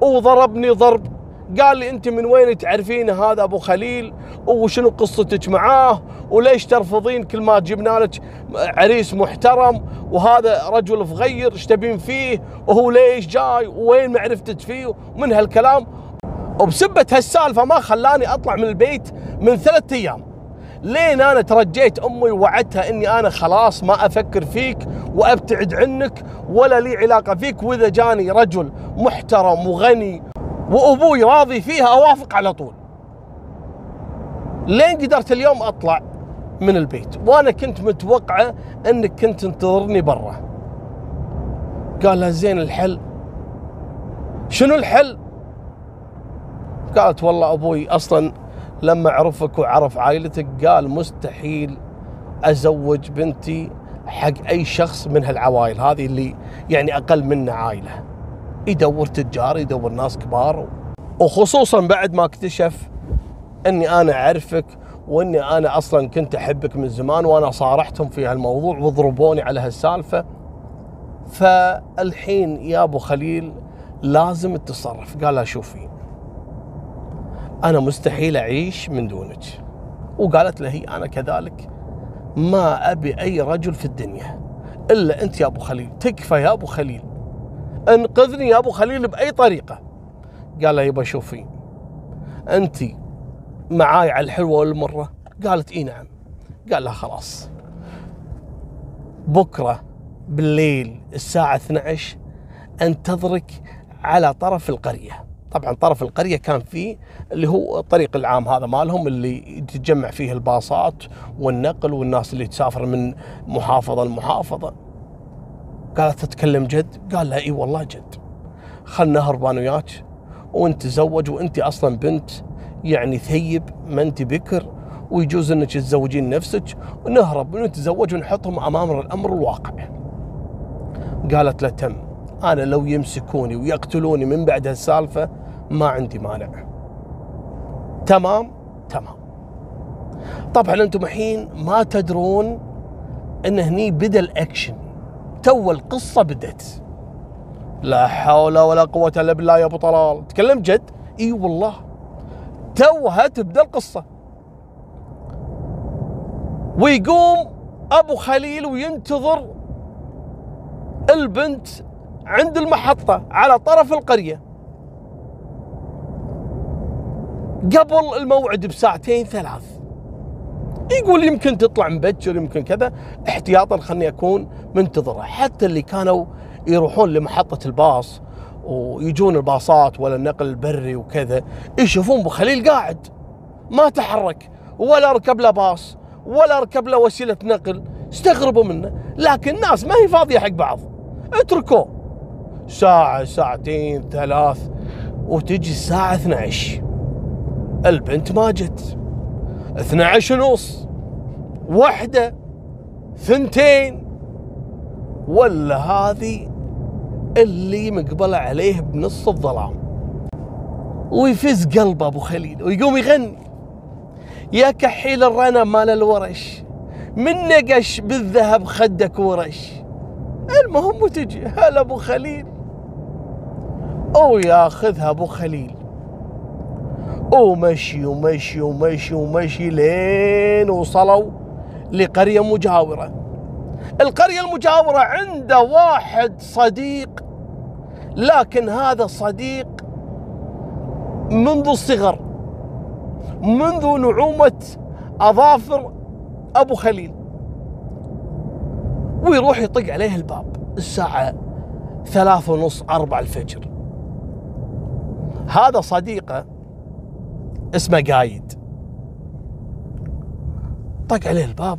وضربني ضرب قال لي أنت من وين تعرفين هذا أبو خليل؟ وشنو قصتك معاه؟ وليش ترفضين كل ما جبنا لك عريس محترم؟ وهذا رجل فغير إيش تبين فيه؟ وهو ليش جاي؟ وين معرفتك فيه؟ ومن هالكلام؟ وبسبة هالسالفة ما خلاني أطلع من البيت من ثلاثة أيام. لين أنا ترجيت أمي ووعدتها إني أنا خلاص ما أفكر فيك وأبتعد عنك ولا لي علاقة فيك وإذا جاني رجل محترم وغني وأبوي راضي فيها أوافق على طول. لين قدرت اليوم أطلع من البيت وأنا كنت متوقعة إنك كنت تنتظرني برا. قال لها زين الحل شنو الحل؟ قالت والله أبوي أصلا لما عرفك وعرف عائلتك قال مستحيل أزوج بنتي حق أي شخص من هالعوائل هذه اللي يعني أقل منا عائلة يدور تجار يدور ناس كبار. وخصوصا بعد ما اكتشف إني أنا أعرفك وإني أنا أصلا كنت أحبك من زمان وأنا صارحتهم في هالموضوع وضربوني على هالسالفة. فالحين يا أبو خليل لازم تتصرف. قال لا شوفي أنا مستحيل أعيش من دونك. وقالت له هي أنا كذلك ما أبي أي رجل في الدنيا إلا أنت يا أبو خليل. تكفى يا أبو خليل. انقذني يا أبو خليل بأي طريقة. قال له يبا شوفي أنت معاي على الحلوة والمرة؟ قالت إي نعم. قال لها خلاص. بكرة بالليل الساعة 12 أنتظرك على طرف القرية. طبعا طرف القرية كان فيه اللي هو الطريق العام هذا مالهم اللي تتجمع فيه الباصات والنقل والناس اللي تسافر من محافظة لمحافظة. قالت تتكلم جد؟ قال لها إي والله جد. خلنا نهرب أنا وياك وانت تزوج وانت أصلا بنت. يعني ثيب ما انت بكر ويجوز إنك تزوجين نفسك ونهرب ونتزوج ونحطهم أمام الأمر الواقع. قالت له تم أنا لو يمسكوني ويقتلوني من بعد هالسالفة ما عندي مانع. تمام؟ تمام. طبعا أنتم الحين ما تدرون إن هني بدا الاكشن تو القصة بدت لا حول ولا قوة إلا بالله يا أبو طلال. تكلم جد؟ إي والله. توها تبدأ القصة. ويقوم أبو خليل وينتظر البنت عند المحطة على طرف القرية. قبل الموعد بساعتين ثلاث. يقول يمكن تطلع مبكر يمكن كذا. احتياطا خلني أكون منتظره حتى اللي كانوا يروحون لمحطة الباص ويجون الباصات ولا النقل البري وكذا يشوفون أبو خليل قاعد ما تحرك ولا ركب له باص ولا ركب له وسيلة نقل استغربوا منه. لكن الناس ما هي فاضية حق بعض. اتركوه. ساعة ساعتين ثلاث وتجي الساعة 12 البنت ما جت. 12 ونص. واحدة ثنتين. ولا هذه اللي مقبلة عليه بنص الظلام. ويفز قلب أبو خليل ويقوم يغني. يا كحيل الرنا مال الورش من نقش بالذهب خدك ورش. المهم وتجي هلا أبو خليل. أو ياخذها أبو خليل. ومشي ومشي ومشي ومشي لين وصلوا لقرية مجاورة. القرية المجاورة عنده واحد صديق لكن هذا الصديق منذ الصغر منذ نعومة أظافر أبو خليل. ويروح يطق عليه الباب الساعة ثلاثة ونص أربع الفجر. هذا صديقه اسمه قايد. طق عليه الباب.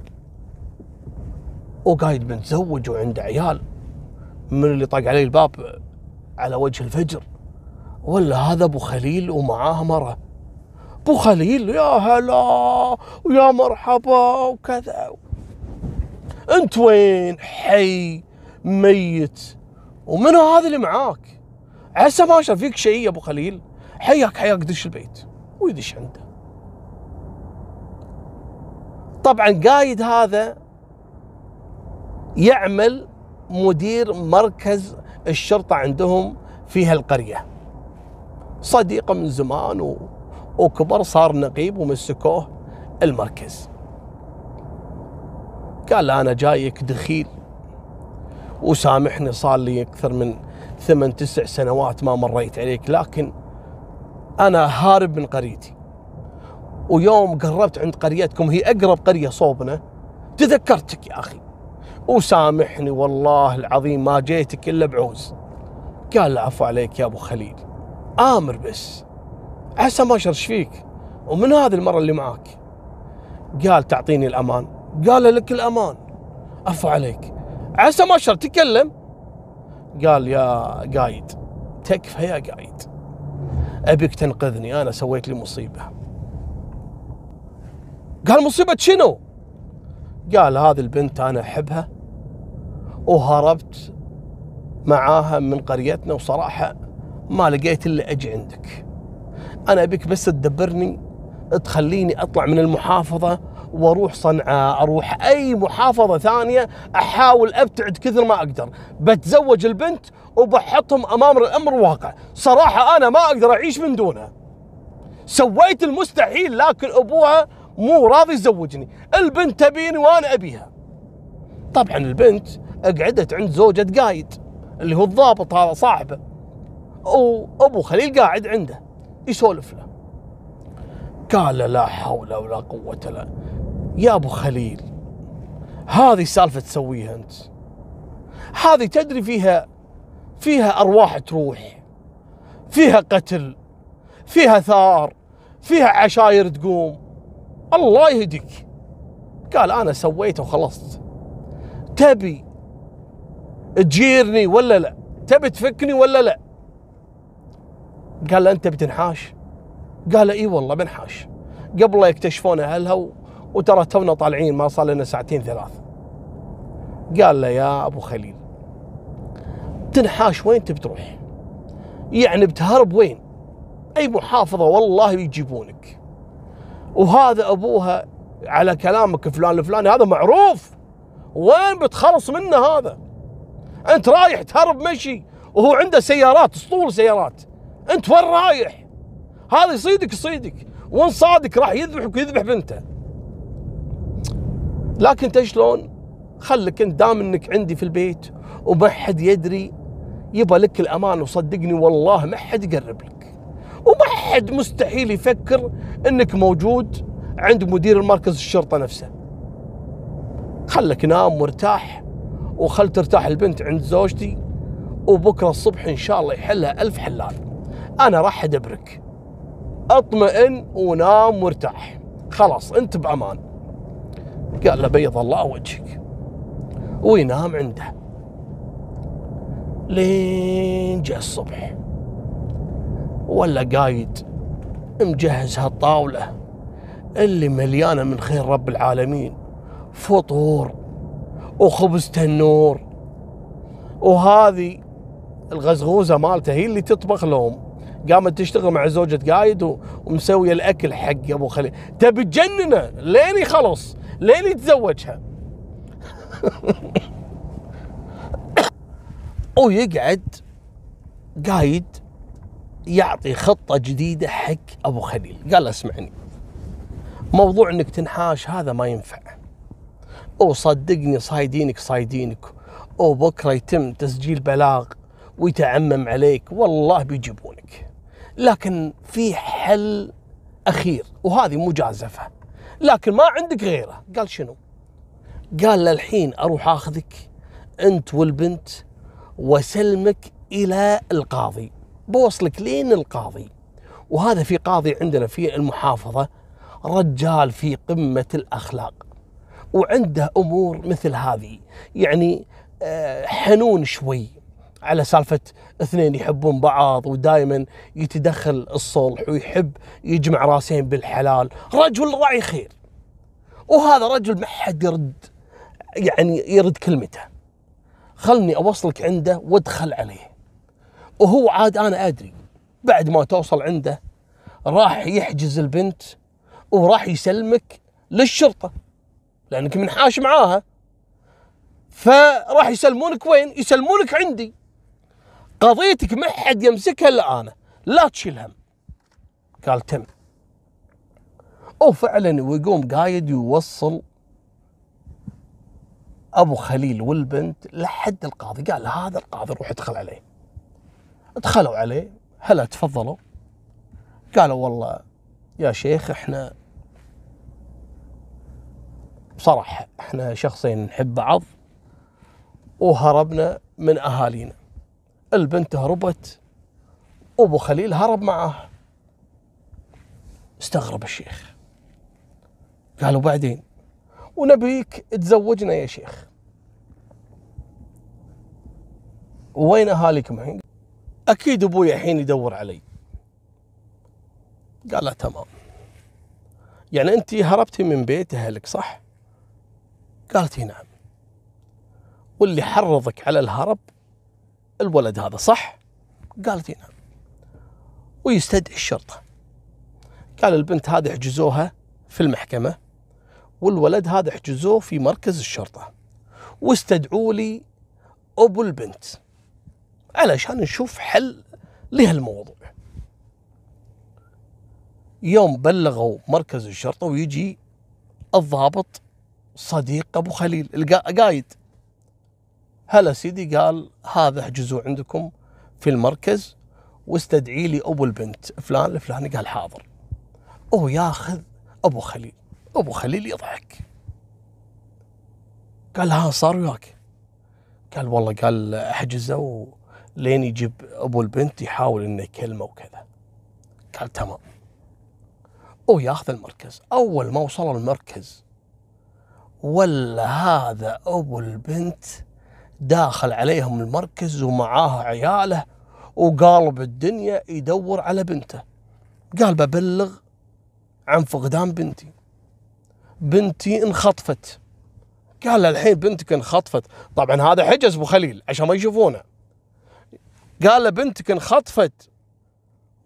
وقايد متزوج وعنده عيال. من اللي طق عليه الباب على وجه الفجر. ولا هذا أبو خليل ومعاه مرة. أبو خليل يا هلا ويا مرحبا وكذا. أنت وين؟ حي ميت. ومن هذا اللي معاك؟ عسى ما شاف فيك شيء يا أبو خليل. حياك حياك دش البيت. ويدش عنده. طبعا قايد هذا يعمل مدير مركز الشرطة عندهم في هالقرية. صديقة من زمان و... وكبر صار نقيب ومسكوه المركز. قال أنا جايك دخيل وسامحني صار لي أكثر من ثمان تسع سنوات ما مريت عليك لكن أنا هارب من قريتي. ويوم قربت عند قريتكم هي أقرب قرية صوبنا. تذكرتك يا أخي. وسامحني والله العظيم ما جيتك إلا بعوز. قال له عفو عليك يا أبو خليل. آمر بس. عسى ما شرش فيك؟ ومن هذه المرة اللي معاك. قال تعطيني الأمان. قال لك الأمان. عفو عليك. عسى ما شر تكلم. قال يا قايد. تكفى يا قايد. أبيك تنقذني أنا سويت لي مصيبة. قال مصيبة شنو؟ قال هذه البنت أنا أحبها وهربت معاها من قريتنا وصراحة ما لقيت إلا أجي عندك. أنا أبيك بس تدبرني تخليني أطلع من المحافظة وأروح صنعاء أروح أي محافظة ثانية أحاول أبتعد كثر ما أقدر. بتزوج البنت وبحطهم أمام الأمر الواقع. صراحة أنا ما أقدر أعيش من دونها سويت المستحيل لكن أبوها مو راضي يزوجني. البنت تبيني وأنا أبيها. طبعا البنت قعدت عند زوجة قايد اللي هو الضابط هذا صاحبه. وأبو خليل قاعد عنده يسولف له. قال لا حول ولا قوة لا يا ابو خليل هذه سالفة تسويها انت. هذه تدري فيها فيها أرواح تروح فيها قتل فيها ثار فيها عشاير تقوم. الله يهديك. قال أنا سويته وخلصت. تبي تجيرني ولا لا؟ تبي تفكني ولا لا؟ قال أنت بتنحاش. قال إي والله بنحاش. قبل لا يكتشفون أهلها وترى تونا طالعين ما صار لنا ساعتين ثلاث. قال له يا أبو خليل تنحاش وين تبي تروح؟ يعني بتهرب وين؟ أي محافظة والله بيجيبونك وهذا أبوها على كلامك فلان الفلاني هذا معروف. وين بتخلص منه هذا؟ أنت رايح تهرب مشي وهو عنده سيارات أسطول سيارات. أنت وين رايح؟ هذا يصيدك يصيدك. وان صادق راح يذبحك ويذبح بنته؟ لكن انت شلون؟ خلك انت دام انك عندي في البيت وما حد يدري يبى لك الأمان وصدقني والله ما حد يقرب لك. وما حد مستحيل يفكر انك موجود عند مدير المركز الشرطة نفسه. خلك نام مرتاح وخل ترتاح البنت عند زوجتي وبكرة الصبح إن شاء الله يحلها ألف حلال. أنا راح أدبرك. أطمئن ونام مرتاح خلاص انت بأمان. قال له بيض الله وجهك. وينام عنده. لين جاء الصبح. ولا قايد مجهز هالطاولة اللي مليانة من خير رب العالمين. فطور وخبز تنور وهذه الغزغوزة مالته هي اللي تطبخ لهم. قامت تشتغل مع زوجة قايد ومسوية الأكل حق أبو خليل. تبي تجننه؟ لين يخلص لين يتزوجها ويقعد قايد يعطي خطة جديدة حق أبو خليل. قال اسمعني. موضوع إنك تنحاش هذا ما ينفع. وصدقني صايدينك صايدينك. وبكرة يتم تسجيل بلاغ ويتعمم عليك. والله بيجيبونك. لكن في حل أخير وهذه مجازفة. لكن ما عندك غيره. قال شنو؟ قال للحين أروح أخذك أنت والبنت وسلمك إلى القاضي. بوصلك لين القاضي. وهذا في قاضي عندنا في المحافظة رجال في قمة الأخلاق. وعنده أمور مثل هذه. يعني آه، حنون شوي. على سالفة اثنين يحبون بعض ودائما يتدخل الصلح ويحب يجمع راسين بالحلال. رجل راعي خير. وهذا رجل ما حد يرد يعني يرد كلمته. خلني أوصلك عنده وادخل عليه. وهو عاد أنا أدري بعد ما توصل عنده راح يحجز البنت وراح يسلمك للشرطة لأنك منحاش معاها. فراح يسلمونك وين؟ يسلمونك عندي. قضيتك ما حد يمسكها إلا أنا. لا تشيل هم. قال تم. وفعلا ويقوم قايد يوصل أبو خليل والبنت لحد القاضي. قال هذا القاضي روح ادخل عليه. دخلوا عليه. هلا تفضلوا. قالوا والله يا شيخ إحنا بصراحة إحنا شخصين نحب بعض وهربنا من أهالينا. البنت هربت ابو خليل هرب معاه استغرب الشيخ. قالوا بعدين ونبيك تزوجنا يا شيخ. وين اهاليكم الحين؟ أكيد أبوي الحين يدور علي. قال له تمام. يعني أنت هربتي من بيت أهلك صح؟ قالت نعم. واللي حرضك على الهرب الولد هذا صح؟ قالت نعم. ويستدعي الشرطة. قال البنت هذه احجزوها في المحكمة والولد هذا احجزوه في مركز الشرطة. واستدعوا لي أبو البنت علشان نشوف حل لهالموضوع يوم بلغوا مركز الشرطة ويجي الضابط صديق أبو خليل القايد هلا سيدي قال هذا احجزوا عندكم في المركز واستدعي لي أبو البنت فلان الفلاني قال حاضر. هو ياخذ أبو خليل أبو خليل يضحك. قال ها صار وياك. قال والله قال أحجزه لين يجيب أبو البنت يحاول إنه يكلمه وكذا. قال تمام. هو ياخذ المركز. أول ما وصل المركز ولا هذا أبو البنت داخل عليهم المركز ومعاه عياله وقالب الدنيا يدور على بنته. قال ببلغ عن فقدان بنتي. بنتي انخطفت. قال الحين بنتك انخطفت. طبعا هذا حجز أبو خليل عشان ما يشوفونه. قال له بنتك انخطفت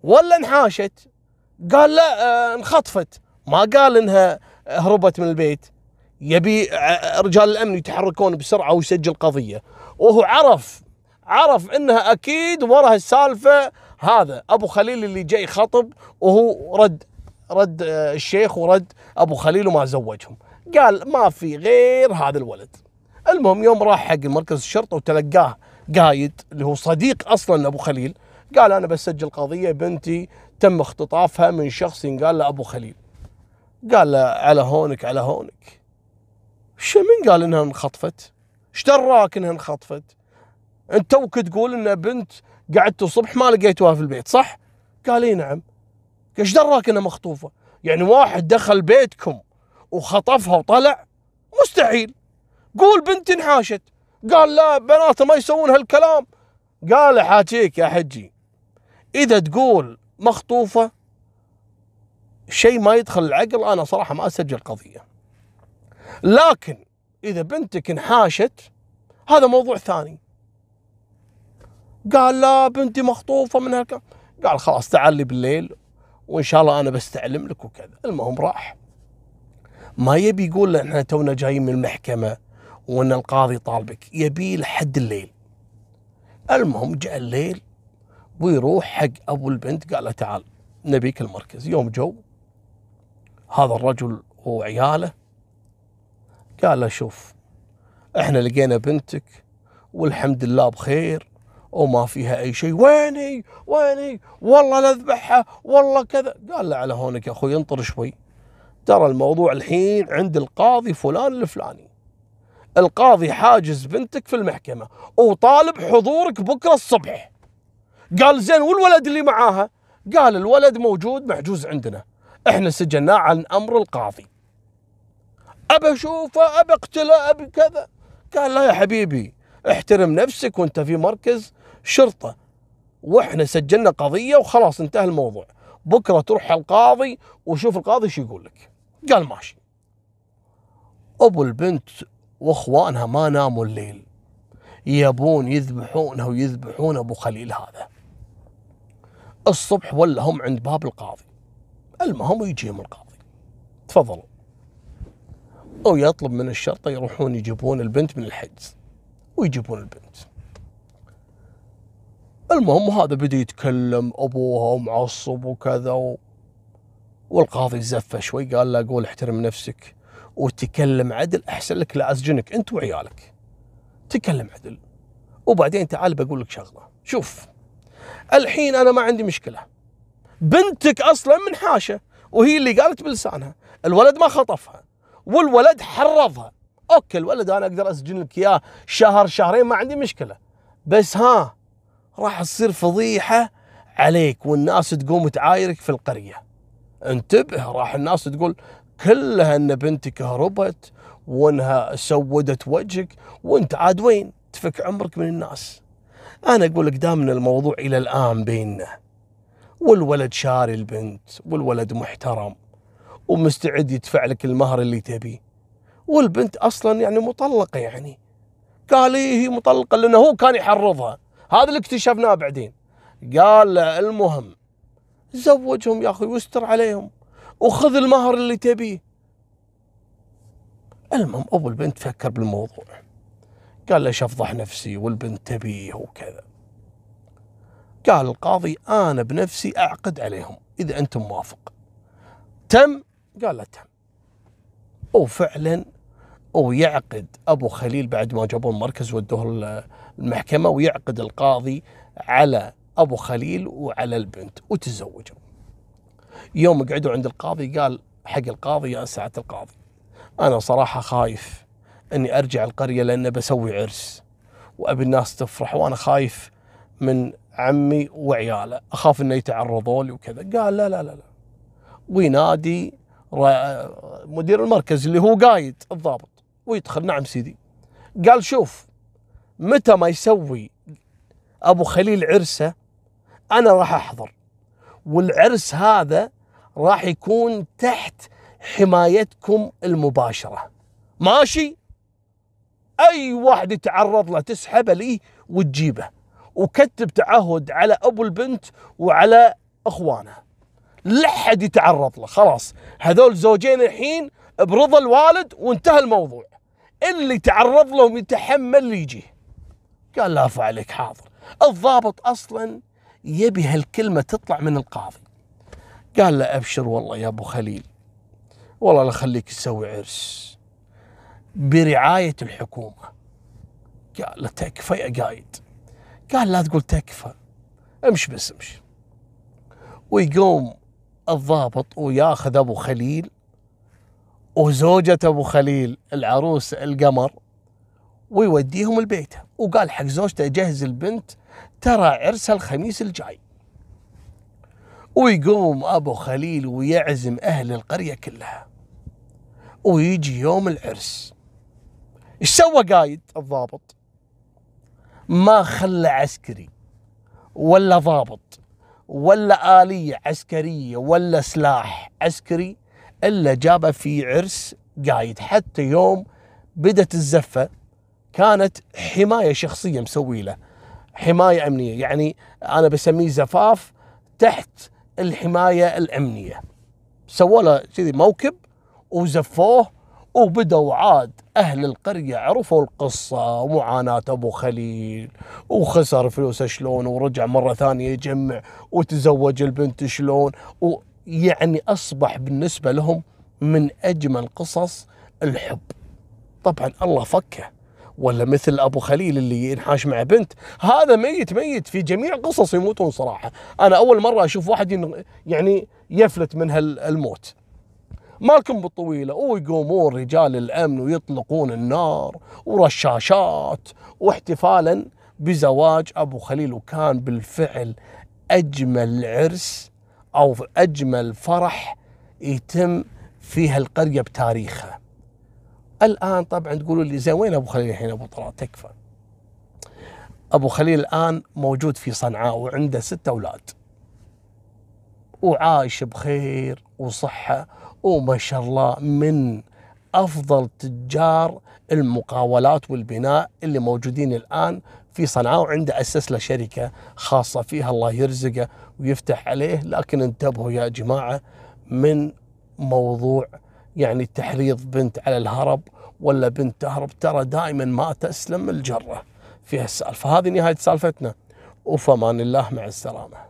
ولا انحاشت؟ قال لا آه انخطفت. ما قال إنها هربت من البيت. يبي رجال الأمن يتحركون بسرعة ويسجل قضية. وهو عرف عرف إنها أكيد وراها السالفة هذا. أبو خليل اللي جاي خطب وهو رد رد الشيخ ورد أبو خليل وما زوجهم. قال ما في غير هذا الولد. المهم يوم راح حق مركز الشرطة وتلقاه قايد اللي هو صديق أصلا أبو خليل قال أنا بسجل قضية بنتي تم اختطافها من شخص قال له أبو خليل. قال له على هونك على هونك. شو من قال إنها انخطفت؟ إيش دراك إنها انخطفت؟ أنت توك تقول إن بنت قعدت الصبح ما لقيتوها في البيت صح؟ قال إي نعم إيش دراك إنها مخطوفة؟ يعني واحد دخل بيتكم وخطفها وطلع مستحيل قول بنتي انحاشت قال لا بنات ما يسوون هالكلام قال حاجيك يا حجي إذا تقول مخطوفة شيء ما يدخل العقل أنا صراحة ما أسجل قضية لكن إذا بنتك انحاشت هذا موضوع ثاني. قال لا بنتي مخطوفة من هالكلام. قال خلاص تعال لي بالليل وإن شاء الله أنا بستعلم لك وكذا. المهم راح. ما يبي يقول إحنا تونا جايين من المحكمة وإن القاضي طالبك. يبي لحد الليل. المهم جاء الليل ويروح حق أبو البنت قال له تعال نبيك المركز. يوم جو هذا الرجل وعياله قال له شوف إحنا لقينا بنتك والحمد لله بخير وما فيها أي شيء. وين هي وين هي والله لا والله كذا. قال له على هونك يا أخوي انطر شوي. ترى الموضوع الحين عند القاضي فلان الفلاني. القاضي حاجز بنتك في المحكمة وطالب حضورك بكرة الصبح. قال زين والولد اللي معاها؟ قال الولد موجود محجوز عندنا. إحنا سجناه عن أمر القاضي. أبى أشوفه أبى اقتله ابي كذا. قال لا يا حبيبي احترم نفسك وأنت في مركز شرطة. وإحنا سجلنا قضية وخلاص انتهى الموضوع. بكرة تروح القاضي وشوف القاضي شو يقول لك. قال ماشي. أبو البنت وإخوانها ما ناموا الليل. يبون يذبحونه ويذبحون أبو خليل هذا. الصبح ولا هم عند باب القاضي. المهم يجيهم القاضي. تفضلوا. ويطلب من الشرطة يروحون يجيبون البنت من الحجز ويجيبون البنت. المهم هذا بدأ يتكلم أبوها ومعصب وكذا و... والقاضي زفه شوي قال له قول احترم نفسك وتكلم عدل أحسن لك لا أسجنك أنت وعيالك. تكلم عدل. وبعدين تعال بقول لك شغلة. شوف الحين أنا ما عندي مشكلة. بنتك أصلا من حاشه وهي اللي قالت بلسانها. الولد ما خطفها. والولد حرضها. أوكي الولد أنا أقدر أسجن لك إياه شهر شهرين ما عندي مشكلة. بس ها راح تصير فضيحة عليك والناس تقوم تعايرك في القرية. انتبه راح الناس تقول كلها إن بنتك هربت وإنها سودت وجهك وإنت عاد وين؟ تفك عمرك من الناس. أنا أقول لك دامنا الموضوع إلى الآن بيننا والولد شاري البنت والولد محترم ومستعد يدفع لك المهر اللي تبيه والبنت أصلا يعني مطلقة يعني. قال إيه هي مطلقة لأنه هو كان يحرضها. هذا اللي اكتشفناه بعدين. قال المهم زوجهم يا أخي واستر عليهم وخذ المهر اللي تبيه. المهم أبو البنت فكر بالموضوع. قال ليش افضح نفسي والبنت تبيه وكذا. قال القاضي أنا بنفسي أعقد عليهم إذا انت موافق. تم قال له تم وفعلا ويعقد أبو خليل بعد ما جابوه المركز ودوه المحكمة ويعقد القاضي على أبو خليل وعلى البنت وتزوجوا. يوم قعدوا عند القاضي قال حق القاضي يا سعاده القاضي أنا صراحة خايف إني أرجع القرية لأن بسوي عرس وأبي الناس تفرح وأنا خايف من عمي وعياله أخاف إنه يتعرضوا لي وكذا. قال لا لا لا لا. وينادي مدير المركز اللي هو قايد الضابط ويدخل. نعم سيدي. قال شوف متى ما يسوي أبو خليل عرسة أنا راح أحضر. والعرس هذا راح يكون تحت حمايتكم المباشرة. ماشي؟ أي واحد يتعرض له تسحبه لي وتجيبه وكتب تعهد على أبو البنت وعلى إخوانه. لا حد يتعرض له. خلاص هذول زوجين الحين برضا الوالد وانتهى الموضوع. اللي تعرض لهم يتحمل اللي يجيه. قال لا عليك حاضر. الضابط أصلا يبي هالكلمة تطلع من القاضي. قال له أبشر والله يا أبو خليل. والله لا خليك تسوي عرس. برعاية الحكومة. قال له تكفى يا قايد. قال لا تقول تكفى. امش بس امشي ويقوم الضابط وياخذ أبو خليل وزوجة أبو خليل العروس القمر ويوديهم البيت. وقال حق زوجته جهز البنت ترى عرسها الخميس الجاي. ويقوم أبو خليل ويعزم أهل القرية كلها. ويجي يوم العرس. إيش سوى قايد؟ الضابط. ما خلى عسكري ولا ضابط ولا آلية عسكرية ولا سلاح عسكري إلا جابه في عرس قايد. حتى يوم بدت الزفة كانت حماية شخصية مسوي له حماية أمنية. يعني أنا بسميه زفاف تحت الحماية الأمنية. سووا له كذي موكب وزفوه وبدوا عاد أهل القرية عرفوا القصة ومعاناة أبو خليل وخسر فلوسه شلون ورجع مرة ثانية يجمع وتزوج البنت شلون ويعني أصبح بالنسبة لهم من أجمل قصص الحب. طبعا الله فكه. ولا مثل أبو خليل اللي ينحاش مع بنت. هذا ميت ميت في جميع القصص يموتون صراحة. أنا أول مرة أشوف واحد يعني يفلت من هالموت مالكم بالطويلة ويقومون رجال الأمن ويطلقون النار ورشاشات واحتفالا بزواج أبو خليل وكان بالفعل أجمل عرس أو أجمل فرح يتم في هالقرية بتاريخها. الآن طبعا تقولوا لي زين وين أبو خليل الحين أبو طلال تكفى. أبو خليل الآن موجود في صنعاء وعنده ستة أولاد. وعايش بخير وصحة وما شاء الله من أفضل تجار المقاولات والبناء اللي موجودين الآن في صنعاء وعنده أسس له شركة خاصة فيها الله يرزقه ويفتح عليه. لكن انتبهوا يا جماعة من موضوع يعني تحريض بنت على الهرب ولا بنت تهرب. ترى دائما ما تسلم الجرة في هالسالفة. هذه نهاية سالفتنا. وفمان الله مع السلامة.